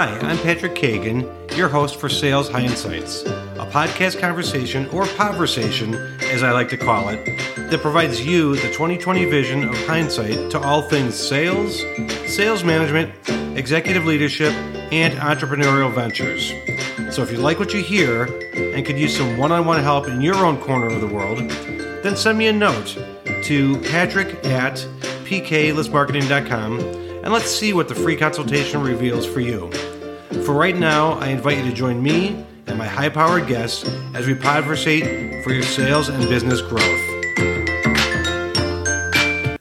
Hi, I'm Patrick Kagan, your host for Sales Hindsights, a podcast conversation, or conversation as I like to call it, that provides you the 2020 vision of hindsight to all things sales, sales management, executive leadership, and entrepreneurial ventures. So if you like what you hear and could use some one on one help in your own corner of the world, then send me a note to patrick at pklistmarketing.com and let's see what the free consultation reveals for you. For right now, I invite you to join me and my high powered guests as we conversate for your sales and business growth.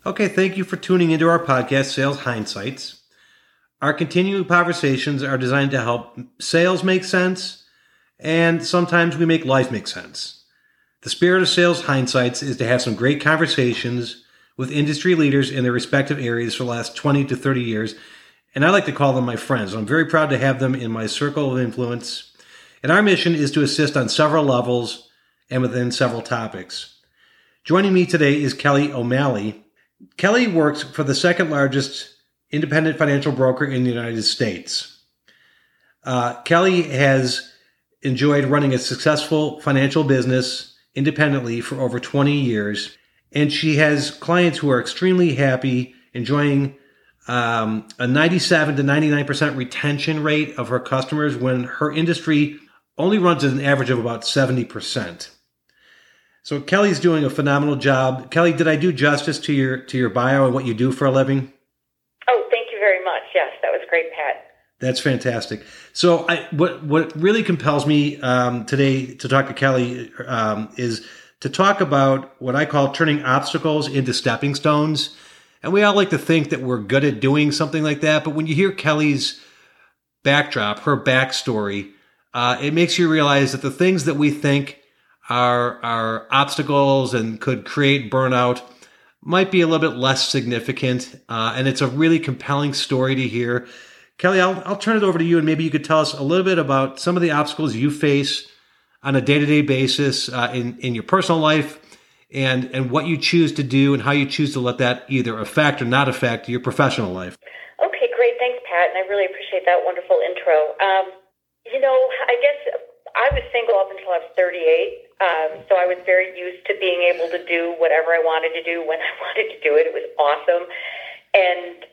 Okay, thank you for tuning into our podcast, Sales Hindsights. Our continuing conversations are designed to help sales make sense, and sometimes we make life make sense. The spirit of Sales Hindsights is to have some great conversations with industry leaders in their respective areas for the last 20 to 30 years. And I like to call them my friends. I'm very proud to have them in my circle of influence. And our mission is to assist on several levels and within several topics. Joining me today is Kelly O'Malley. Kelly works for the second largest independent financial broker in the United States. Uh, Kelly has enjoyed running a successful financial business independently for over 20 years and she has clients who are extremely happy, enjoying um, a 97 to 99% retention rate of her customers when her industry only runs at an average of about 70%. So Kelly's doing a phenomenal job. Kelly, did I do justice to your to your bio and what you do for a living? Oh, thank you very much. Yes, that was great, Pat. That's fantastic. So, I, what what really compels me um, today to talk to Kelly um, is to talk about what I call turning obstacles into stepping stones. And we all like to think that we're good at doing something like that. But when you hear Kelly's backdrop, her backstory, uh, it makes you realize that the things that we think are, are obstacles and could create burnout might be a little bit less significant. Uh, and it's a really compelling story to hear. Kelly, I'll, I'll turn it over to you and maybe you could tell us a little bit about some of the obstacles you face on a day to day basis uh, in in your personal life, and and what you choose to do and how you choose to let that either affect or not affect your professional life. Okay, great. Thanks, Pat, and I really appreciate that wonderful intro. Um, you know, I guess I was single up until I was 38. Um, so I was very used to being able to do whatever I wanted to do when I wanted to do it. It was awesome. And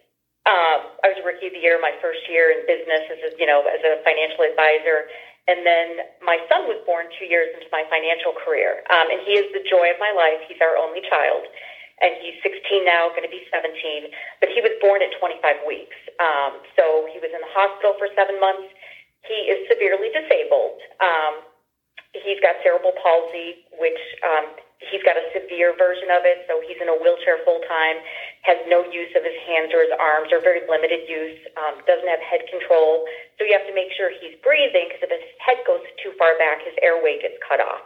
um, I was rookie of the year my first year in business as a, you know, as a financial advisor. And then my son was born two years into my financial career. Um, and he is the joy of my life. He's our only child. And he's 16 now, going to be 17. But he was born at 25 weeks. Um, so he was in the hospital for seven months. He is severely disabled. Um, he's got cerebral palsy, which um, he's got a severe version of it, so he's in a wheelchair full time, has no use of his hands or his arms, or very limited use, um, doesn't have head control. So you have to make sure he's breathing because if his head goes too far back, his airway gets cut off.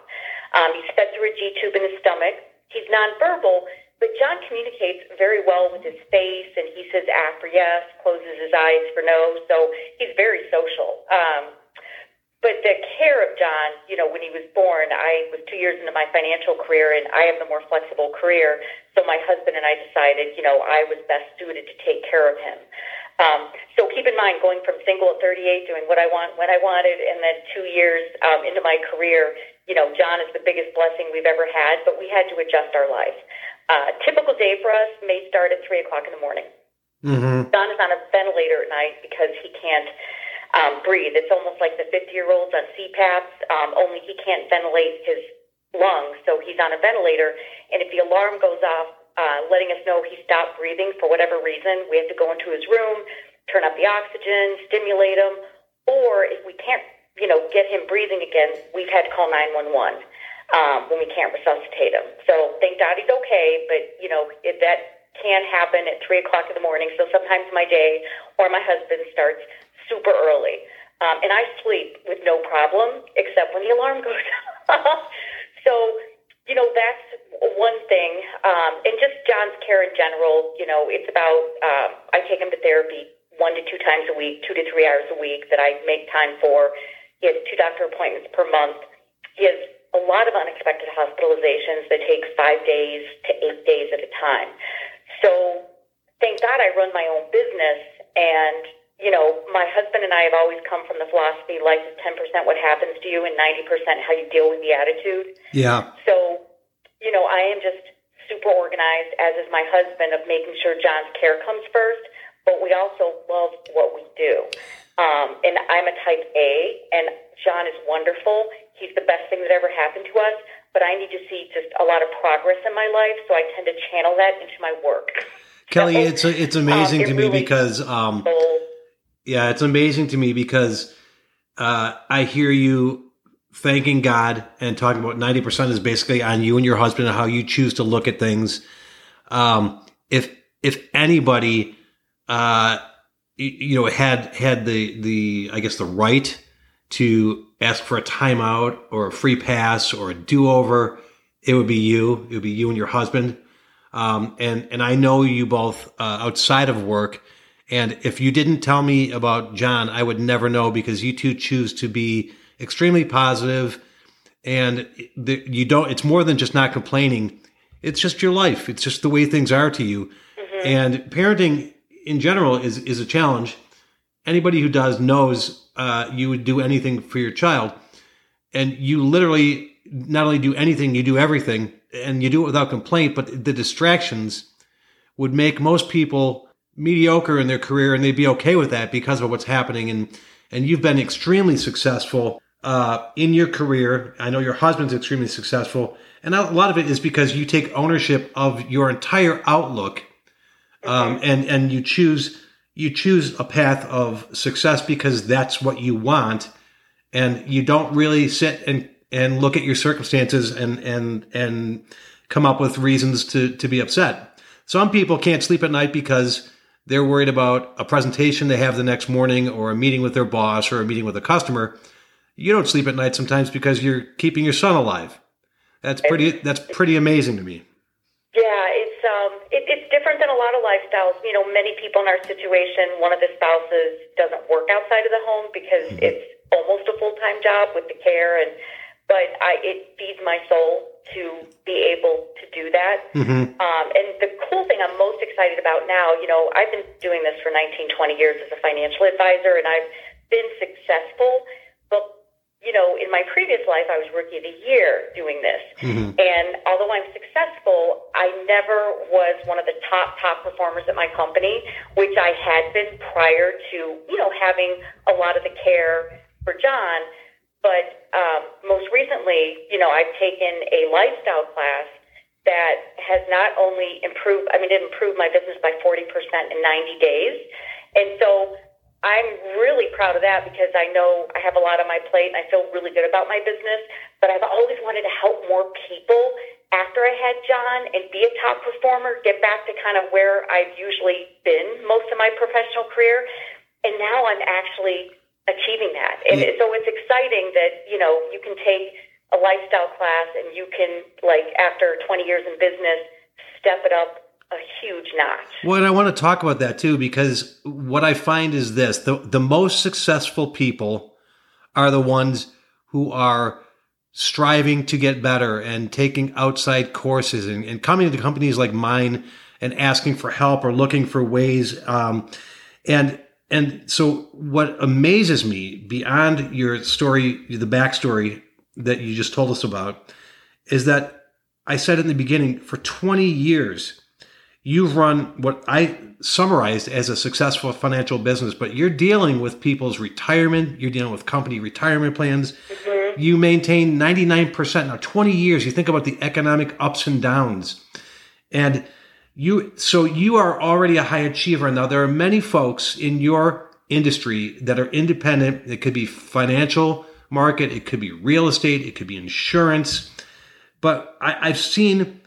Um, he's fed through a G tube in his stomach. He's nonverbal, but John communicates very well with his face, and he says ah for yes, closes his eyes for no. So he's very social. Um, but the care of John, you know, when he was born, I was two years into my financial career and I have the more flexible career. So my husband and I decided, you know, I was best suited to take care of him. Um, so keep in mind, going from single at 38, doing what I want when I wanted, and then two years um, into my career, you know, John is the biggest blessing we've ever had, but we had to adjust our life. Uh, typical day for us may start at 3 o'clock in the morning. Mm-hmm. John is on a ventilator at night because he can't um, breathe. It's almost like the 50 year olds on CPAPs, um, only he can't ventilate his lungs, so he's on a ventilator. And if the alarm goes off, uh, letting us know he stopped breathing for whatever reason, we have to go into his room, turn up the oxygen, stimulate him, or if we can't, you know, get him breathing again, we've had to call 911 um, when we can't resuscitate him. So thank God he's okay, but you know, if that can happen at three o'clock in the morning. So sometimes my day or my husband starts super early. Um, and I sleep with no problem, except when the alarm goes off. so, you know, that's one thing. Um, and just John's care in general, you know, it's about, um, I take him to therapy one to two times a week, two to three hours a week that I make time for. He has two doctor appointments per month. He has a lot of unexpected hospitalizations that take five days to eight days at a time. So thank God I run my own business and you know, my husband and I have always come from the philosophy life is 10% what happens to you and 90% how you deal with the attitude. Yeah. So, you know, I am just super organized, as is my husband, of making sure John's care comes first, but we also love what we do. Um, and I'm a type A, and John is wonderful. He's the best thing that ever happened to us, but I need to see just a lot of progress in my life, so I tend to channel that into my work. Kelly, it's it's amazing um, it to me because um, yeah, it's amazing to me because uh, I hear you thanking God and talking about 90% is basically on you and your husband and how you choose to look at things. Um, if, if anybody, uh, you know, had, had the, the, I guess the right to ask for a timeout or a free pass or a do over, it would be you. It would be you and your husband. Um, and, and I know you both, uh, outside of work, and if you didn't tell me about John, I would never know because you two choose to be extremely positive and the, you don't, it's more than just not complaining. It's just your life. It's just the way things are to you. Mm-hmm. And parenting in general is, is a challenge. Anybody who does knows uh, you would do anything for your child. And you literally not only do anything, you do everything and you do it without complaint, but the distractions would make most people mediocre in their career and they'd be okay with that because of what's happening. And, and you've been extremely successful, uh, in your career. I know your husband's extremely successful. And a lot of it is because you take ownership of your entire outlook. Um, and, and you choose, you choose a path of success because that's what you want. And you don't really sit and, and look at your circumstances and, and, and come up with reasons to, to be upset. Some people can't sleep at night because they're worried about a presentation they have the next morning or a meeting with their boss or a meeting with a customer. You don't sleep at night sometimes because you're keeping your son alive. That's pretty. That's pretty amazing to me. Yeah, it's um, it, it's different than a lot of lifestyles. You know, many people in our situation, one of the spouses doesn't work outside of the home because mm-hmm. it's almost a full time job with the care and but I, it feeds my soul to be able to do that. Mm-hmm. Um, and the cool thing I'm most excited about now, you know, I've been doing this for 19, 20 years as a financial advisor, and I've been successful. But, you know, in my previous life, I was rookie of the year doing this. Mm-hmm. And although I'm successful, I never was one of the top, top performers at my company, which I had been prior to, you know, having a lot of the care for John. But um, most recently, you know, I've taken a lifestyle class that has not only improved, I mean, it improved my business by 40% in 90 days. And so I'm really proud of that because I know I have a lot on my plate and I feel really good about my business. But I've always wanted to help more people after I had John and be a top performer, get back to kind of where I've usually been most of my professional career. And now I'm actually achieving that. And yeah. so it's exciting that, you know, you can take a lifestyle class and you can, like, after 20 years in business, step it up a huge notch. Well, and I want to talk about that too, because what I find is this the, the most successful people are the ones who are striving to get better and taking outside courses and, and coming to companies like mine and asking for help or looking for ways. Um, and and so what amazes me beyond your story, the backstory that you just told us about, is that I said in the beginning, for 20 years, you've run what I summarized as a successful financial business, but you're dealing with people's retirement, you're dealing with company retirement plans. Mm-hmm. You maintain 99%. Now, 20 years, you think about the economic ups and downs. And you so you are already a high achiever now there are many folks in your industry that are independent it could be financial market it could be real estate it could be insurance but I, have seen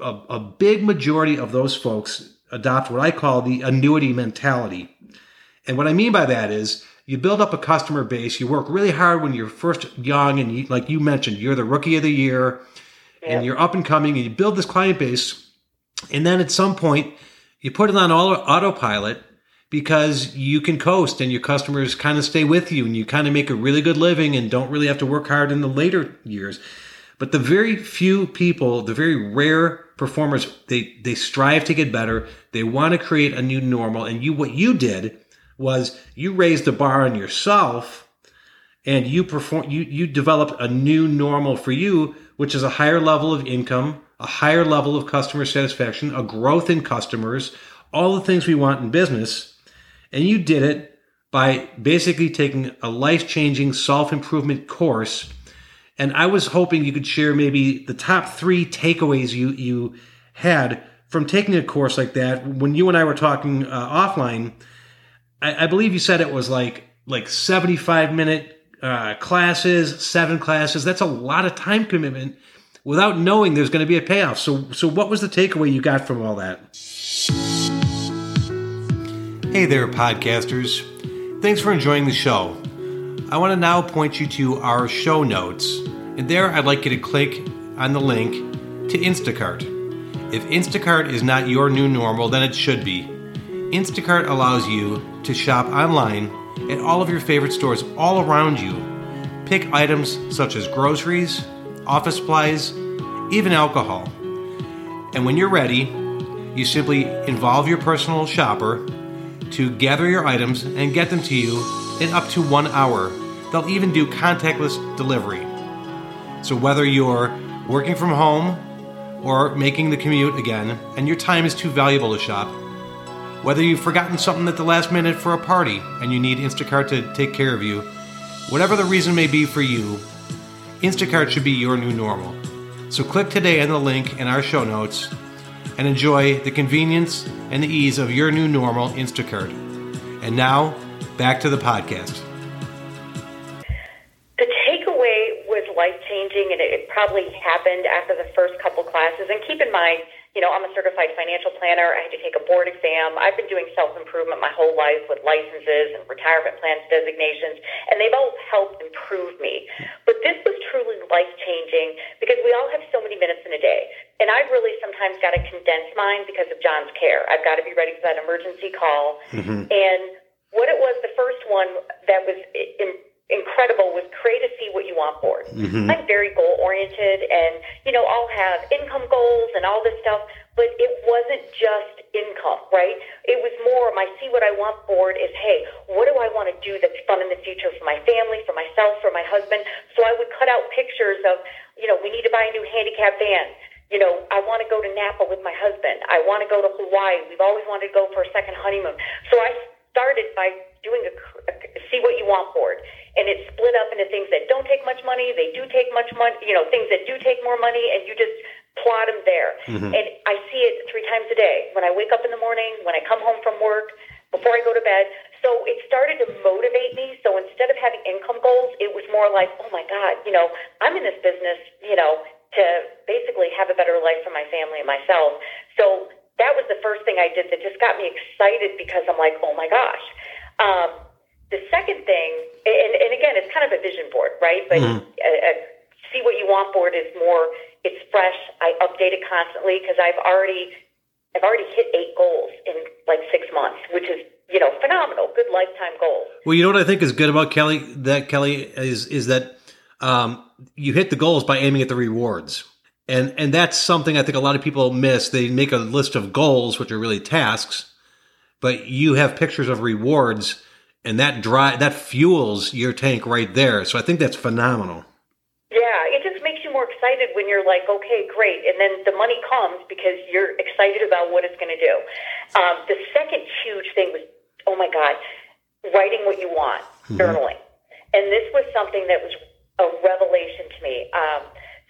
a, a big majority of those folks adopt what i call the annuity mentality. And what i mean by that is you build up a customer base you work really hard when you're first young and you, like you mentioned you're the rookie of the year and you're up and coming and you build this client base. And then at some point, you put it on autopilot because you can coast and your customers kind of stay with you and you kind of make a really good living and don't really have to work hard in the later years. But the very few people, the very rare performers, they, they strive to get better. They want to create a new normal. And you, what you did was you raised the bar on yourself and you perform you you developed a new normal for you which is a higher level of income a higher level of customer satisfaction a growth in customers all the things we want in business and you did it by basically taking a life-changing self-improvement course and i was hoping you could share maybe the top three takeaways you you had from taking a course like that when you and i were talking uh, offline I, I believe you said it was like like 75 minute uh, classes, seven classes. That's a lot of time commitment without knowing there's going to be a payoff. So, so what was the takeaway you got from all that? Hey there, podcasters. Thanks for enjoying the show. I want to now point you to our show notes, and there I'd like you to click on the link to Instacart. If Instacart is not your new normal, then it should be. Instacart allows you to shop online at all of your favorite stores all around you. Pick items such as groceries, office supplies, even alcohol. And when you're ready, you simply involve your personal shopper to gather your items and get them to you in up to one hour. They'll even do contactless delivery. So whether you're working from home or making the commute again and your time is too valuable to shop, whether you've forgotten something at the last minute for a party and you need Instacart to take care of you, whatever the reason may be for you, Instacart should be your new normal. So click today on the link in our show notes and enjoy the convenience and the ease of your new normal Instacart. And now, back to the podcast. Probably happened after the first couple classes. And keep in mind, you know, I'm a certified financial planner. I had to take a board exam. I've been doing self improvement my whole life with licenses and retirement plans designations, and they've all helped improve me. But this was truly life changing because we all have so many minutes in a day. And I've really sometimes got to condense mine because of John's care. I've got to be ready for that emergency call. Mm-hmm. And what it was, the first one that was in, incredible was create a see what you want board. Mm-hmm. I'm very goal oriented and, you know, I'll have income goals and all this stuff, but it wasn't just income, right? It was more my see what I want board is, hey, what do I want to do that's fun in the future for my family, for myself, for my husband? So I would cut out pictures of, you know, we need to buy a new handicap van. You know, I want to go to Napa with my husband. I want to go to Hawaii. We've always wanted to go for a second honeymoon. So I started by doing a, a see what you want board and it's split up into things that don't take much money, they do take much money, you know, things that do take more money, and you just plot them there. Mm-hmm. And I see it three times a day when I wake up in the morning, when I come home from work, before I go to bed. So it started to motivate me. So instead of having income goals, it was more like, oh my God, you know, I'm in this business, you know, to basically have a better life for my family and myself. So that was the first thing I did that just got me excited because I'm like, oh my gosh. Right? But mm-hmm. a, a see what you want board is more. It's fresh. I update it constantly because I've already I've already hit eight goals in like six months, which is you know phenomenal. Good lifetime goal. Well, you know what I think is good about Kelly. That Kelly is is that um, you hit the goals by aiming at the rewards. And and that's something I think a lot of people miss. They make a list of goals, which are really tasks, but you have pictures of rewards and that dry that fuels your tank right there. So I think that's phenomenal. Yeah, it just makes you more excited when you're like, okay, great, and then the money comes because you're excited about what it's going to do. Um, the second huge thing was, oh my god, writing what you want, mm-hmm. journaling, and this was something that was a revelation to me. Um,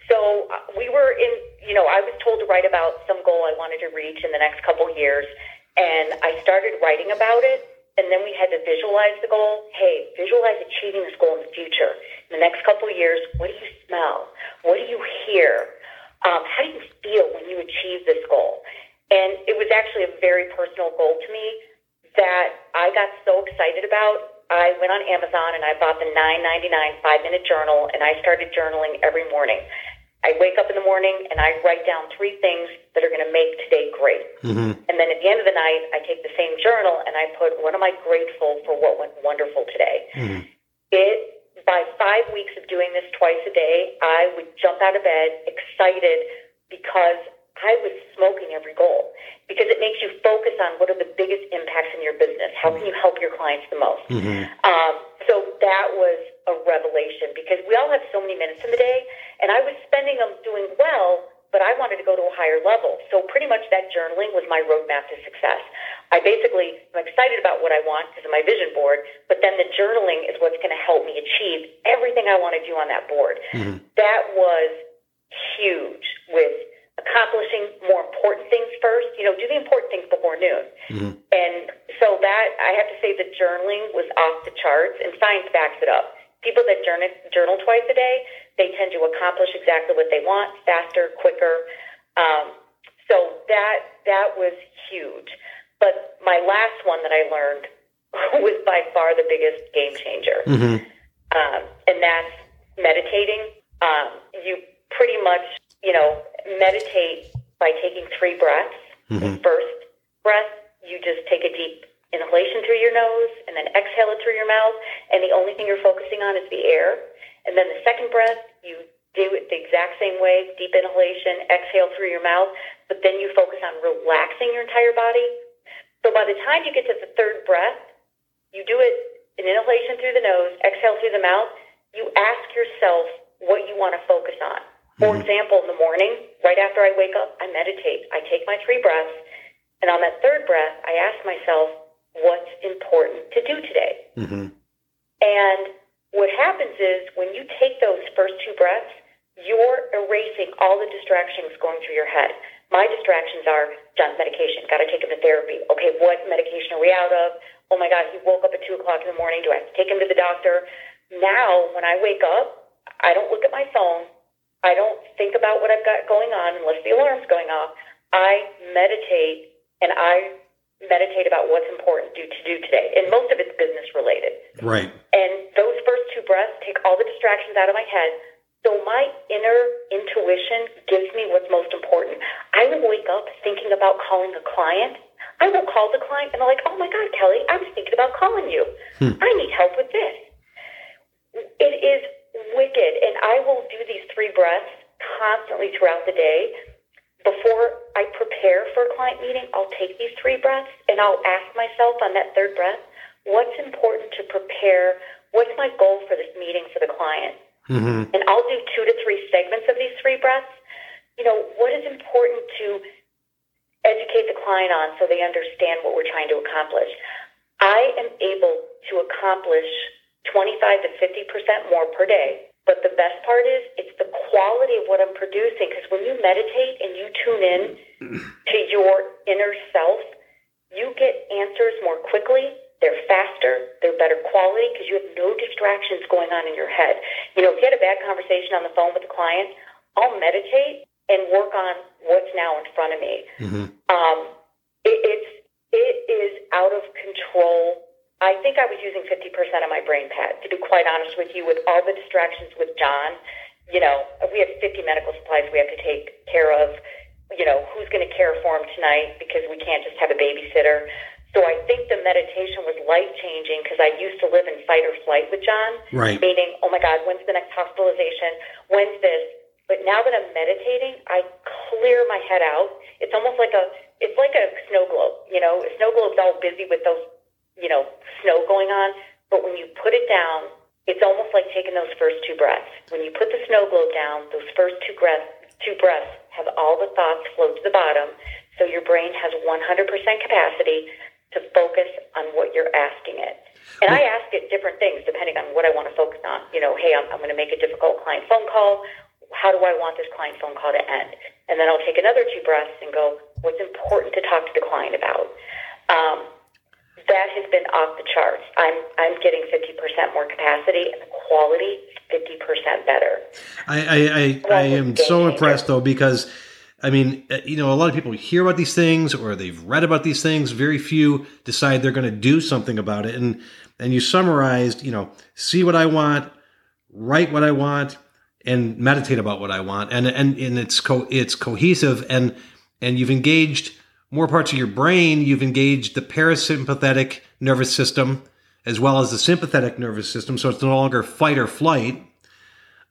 so uh, we were in, you know, I was told to write about some goal I wanted to reach in the next couple years, and I started writing about it and then we had to visualize the goal. Hey, visualize achieving this goal in the future. In the next couple of years, what do you smell? What do you hear? Um, how do you feel when you achieve this goal? And it was actually a very personal goal to me that I got so excited about. I went on Amazon and I bought the $9.99 five minute journal and I started journaling every morning. I wake up in the morning and I write down three things that are going to make today great. Mm-hmm. And then at the end of the night, I take the same journal and I put, what am I grateful for what went wonderful today? Mm-hmm. It, by five weeks of doing this twice a day, I would jump out of bed excited because I was smoking every goal because it makes you focus on what are the biggest impacts in your business. How can you help your clients the most. Mm-hmm. Um, so that was a revelation because we all have so many minutes in the day, and I was spending them doing well, but I wanted to go to a higher level. So pretty much that journaling was my roadmap to success. I basically am excited about what I want because of my vision board, but then the journaling is what's going to help me achieve everything I want to do on that board. Mm-hmm. That was huge with accomplishing more important things first. You know, do the important things before noon. Mm-hmm. And so that I have to say the journaling was off the charts, and science backs it up. People that journal, journal twice a day, they tend to accomplish exactly what they want faster, quicker. Um, so that that was huge. But my last one that I learned was by far the biggest game changer, mm-hmm. um, and that's meditating. Um, you pretty much, you know, meditate by taking three breaths. Mm-hmm. The first breath, you just take a deep inhalation through your nose and then exhale it through your mouth. And the only thing you're focusing on is the air. And then the second breath, you do it the exact same way deep inhalation, exhale through your mouth. But then you focus on relaxing your entire body. So by the time you get to the third breath, you do it an inhalation through the nose, exhale through the mouth. You ask yourself what you want to focus on. For mm-hmm. example, in the morning, right after I wake up, I meditate. I take my three breaths. And on that third breath, I ask myself, what's important to do today? Mm-hmm. And what happens is when you take those first two breaths, you're erasing all the distractions going through your head. My distractions are John's medication, got to take him to therapy. Okay, what medication are we out of? Oh my God, he woke up at 2 o'clock in the morning. Do I have to take him to the doctor? Now, when I wake up, I don't look at my phone. I don't think about what I've got going on unless the alarm's going off. I meditate and I meditate about what's important to do today. And most of it's business related. Right. And those first two breaths take all the distractions out of my head. So my inner intuition gives me what's most important. I will wake up thinking about calling a client. I will call the client and I'm like, oh my God, Kelly, I was thinking about calling you. Hmm. I need help with this. It is wicked. And I will do these three breaths constantly throughout the day. Before I prepare for a client meeting, I'll take these three breaths and I'll ask myself on that third breath, what's important to prepare? What's my goal for this meeting for the client? Mm-hmm. And I'll do two to three segments of these three breaths. You know, what is important to educate the client on so they understand what we're trying to accomplish? I am able to accomplish 25 to 50% more per day. But the best part is it's the quality of what I'm producing because when you meditate and you tune in to your inner self, you get answers more quickly. They're faster, they're better quality because you have no distractions going on in your head. You know, if you had a bad conversation on the phone with a client, I'll meditate and work on what's now in front of me. Mm-hmm. Um, it, it's it is out of control I think I was using 50% of my brain pad, to be quite honest with you, with all the distractions with John. You know, we have 50 medical supplies we have to take care of. You know, who's going to care for him tonight because we can't just have a babysitter. So I think the meditation was life changing because I used to live in fight or flight with John. Right. Meaning, oh my God, when's the next hospitalization? When's this? But now that I'm meditating, I clear my head out. It's almost like a, it's like a snow globe. You know, a snow globe's all busy with those you know, snow going on. But when you put it down, it's almost like taking those first two breaths. When you put the snow globe down, those first two breaths, two breaths have all the thoughts float to the bottom. So your brain has 100% capacity to focus on what you're asking it. And I ask it different things depending on what I want to focus on. You know, hey, I'm, I'm going to make a difficult client phone call. How do I want this client phone call to end? And then I'll take another two breaths and go, what's important to talk to the client about? Um, that has been off the charts. I'm I'm getting fifty percent more capacity, and quality fifty percent better. I I, I, I am so impressed though because. I mean, uh, you know, a lot of people hear about these things or they've read about these things. Very few decide they're going to do something about it. And and you summarized, you know, see what I want, write what I want, and meditate about what I want. And and and it's co- it's cohesive and and you've engaged more parts of your brain, you've engaged the parasympathetic nervous system as well as the sympathetic nervous system. So it's no longer fight or flight.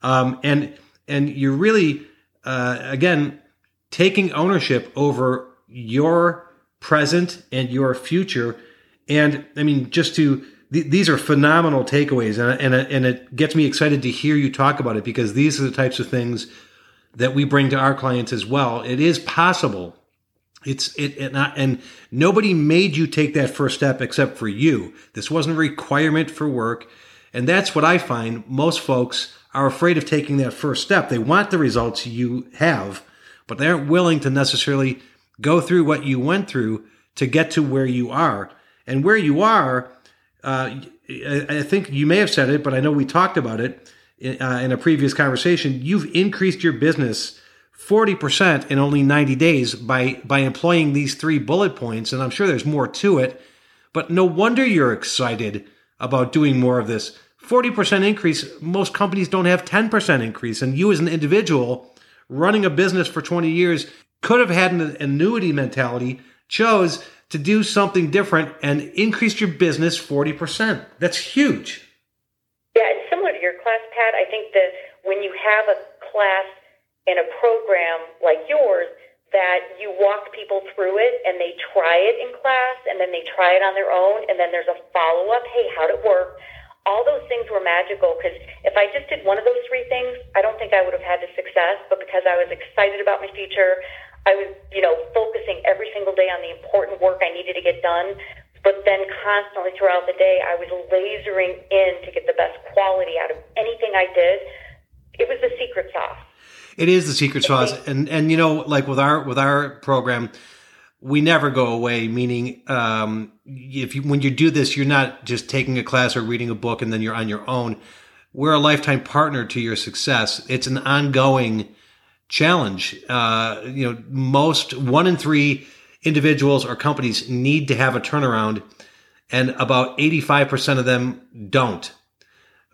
Um, and, and you're really, uh, again, taking ownership over your present and your future And I mean, just to th- these are phenomenal takeaways, and and and it gets me excited to hear you talk about it because these are the types of things that we bring to our clients as well. It is possible. It's it, not, and nobody made you take that first step except for you. This wasn't a requirement for work, and that's what I find. Most folks are afraid of taking that first step. They want the results you have, but they aren't willing to necessarily go through what you went through to get to where you are. And where you are, uh, I think you may have said it, but I know we talked about it uh, in a previous conversation. You've increased your business 40% in only 90 days by, by employing these three bullet points. And I'm sure there's more to it, but no wonder you're excited about doing more of this. 40% increase, most companies don't have 10% increase. And you as an individual running a business for 20 years could have had an annuity mentality, chose to do something different and increased your business 40%. That's huge. Yeah, and similar to your class, Pat, I think that when you have a class in a program like yours, that you walk people through it and they try it in class and then they try it on their own and then there's a follow up. Hey, how'd it work? All those things were magical because if I just did one of those three things, I don't think I would have had the success. But because I was excited about my future, I was, you know, focusing every single day on the important work I needed to get done. But then constantly throughout the day, I was lasering in to get the best quality out of anything I did. It was the secret sauce. It is the secret sauce, and and you know, like with our with our program, we never go away. Meaning, um, if you when you do this, you're not just taking a class or reading a book and then you're on your own. We're a lifetime partner to your success. It's an ongoing challenge. Uh, you know, most one in three individuals or companies need to have a turnaround, and about 85% of them don't.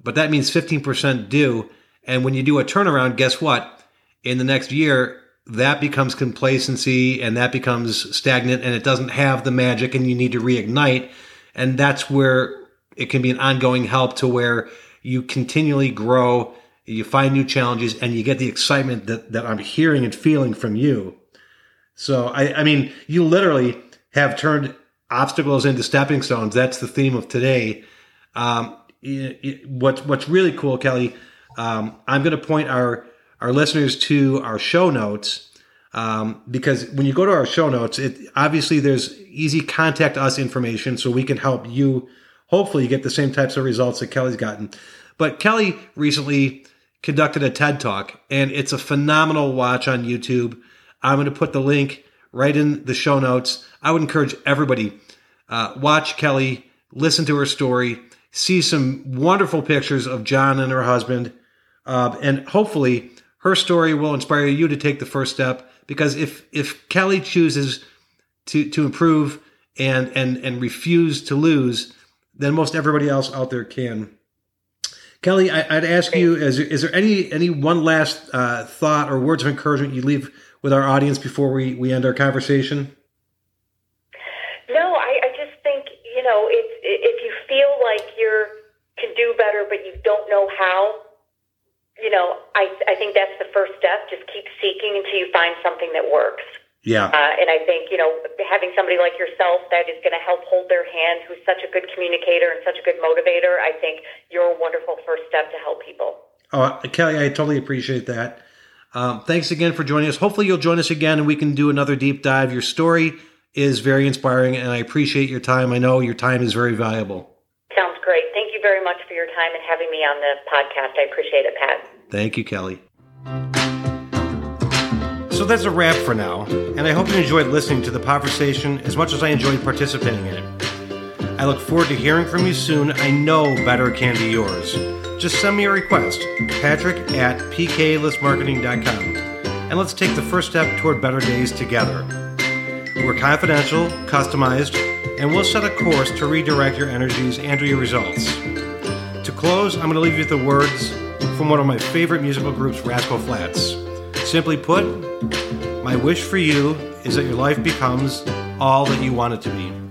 But that means 15% do. And when you do a turnaround, guess what? In the next year, that becomes complacency and that becomes stagnant and it doesn't have the magic and you need to reignite. And that's where it can be an ongoing help to where you continually grow, you find new challenges and you get the excitement that, that I'm hearing and feeling from you. So, I, I mean, you literally have turned obstacles into stepping stones. That's the theme of today. Um, it, it, what's, what's really cool, Kelly, um, I'm going to point our our listeners to our show notes um, because when you go to our show notes, it obviously there's easy contact us information so we can help you. Hopefully, get the same types of results that Kelly's gotten. But Kelly recently conducted a TED talk, and it's a phenomenal watch on YouTube. I'm going to put the link right in the show notes. I would encourage everybody uh, watch Kelly, listen to her story, see some wonderful pictures of John and her husband, uh, and hopefully her story will inspire you to take the first step because if if Kelly chooses to to improve and and and refuse to lose, then most everybody else out there can. Kelly, I, would ask you: is, is there any any one last uh, thought or words of encouragement you leave with our audience before we we end our conversation? No, I, I just think you know it's if you feel like you're can do better, but you don't know how you know, I, I think that's the first step. Just keep seeking until you find something that works. Yeah. Uh, and I think, you know, having somebody like yourself that is going to help hold their hand, who's such a good communicator and such a good motivator, I think you're a wonderful first step to help people. Oh, Kelly, I totally appreciate that. Um, thanks again for joining us. Hopefully, you'll join us again and we can do another deep dive. Your story is very inspiring, and I appreciate your time. I know your time is very valuable very much for your time and having me on the podcast. I appreciate it, Pat. Thank you, Kelly. So that's a wrap for now, and I hope you enjoyed listening to the conversation as much as I enjoyed participating in it. I look forward to hearing from you soon. I know better can be yours. Just send me a request, patrick at pklistmarketing.com, and let's take the first step toward better days together. We're confidential, customized, and we'll set a course to redirect your energies and your results. Close, I'm going to leave you with the words from one of my favorite musical groups, Rascal Flatts. Simply put, my wish for you is that your life becomes all that you want it to be.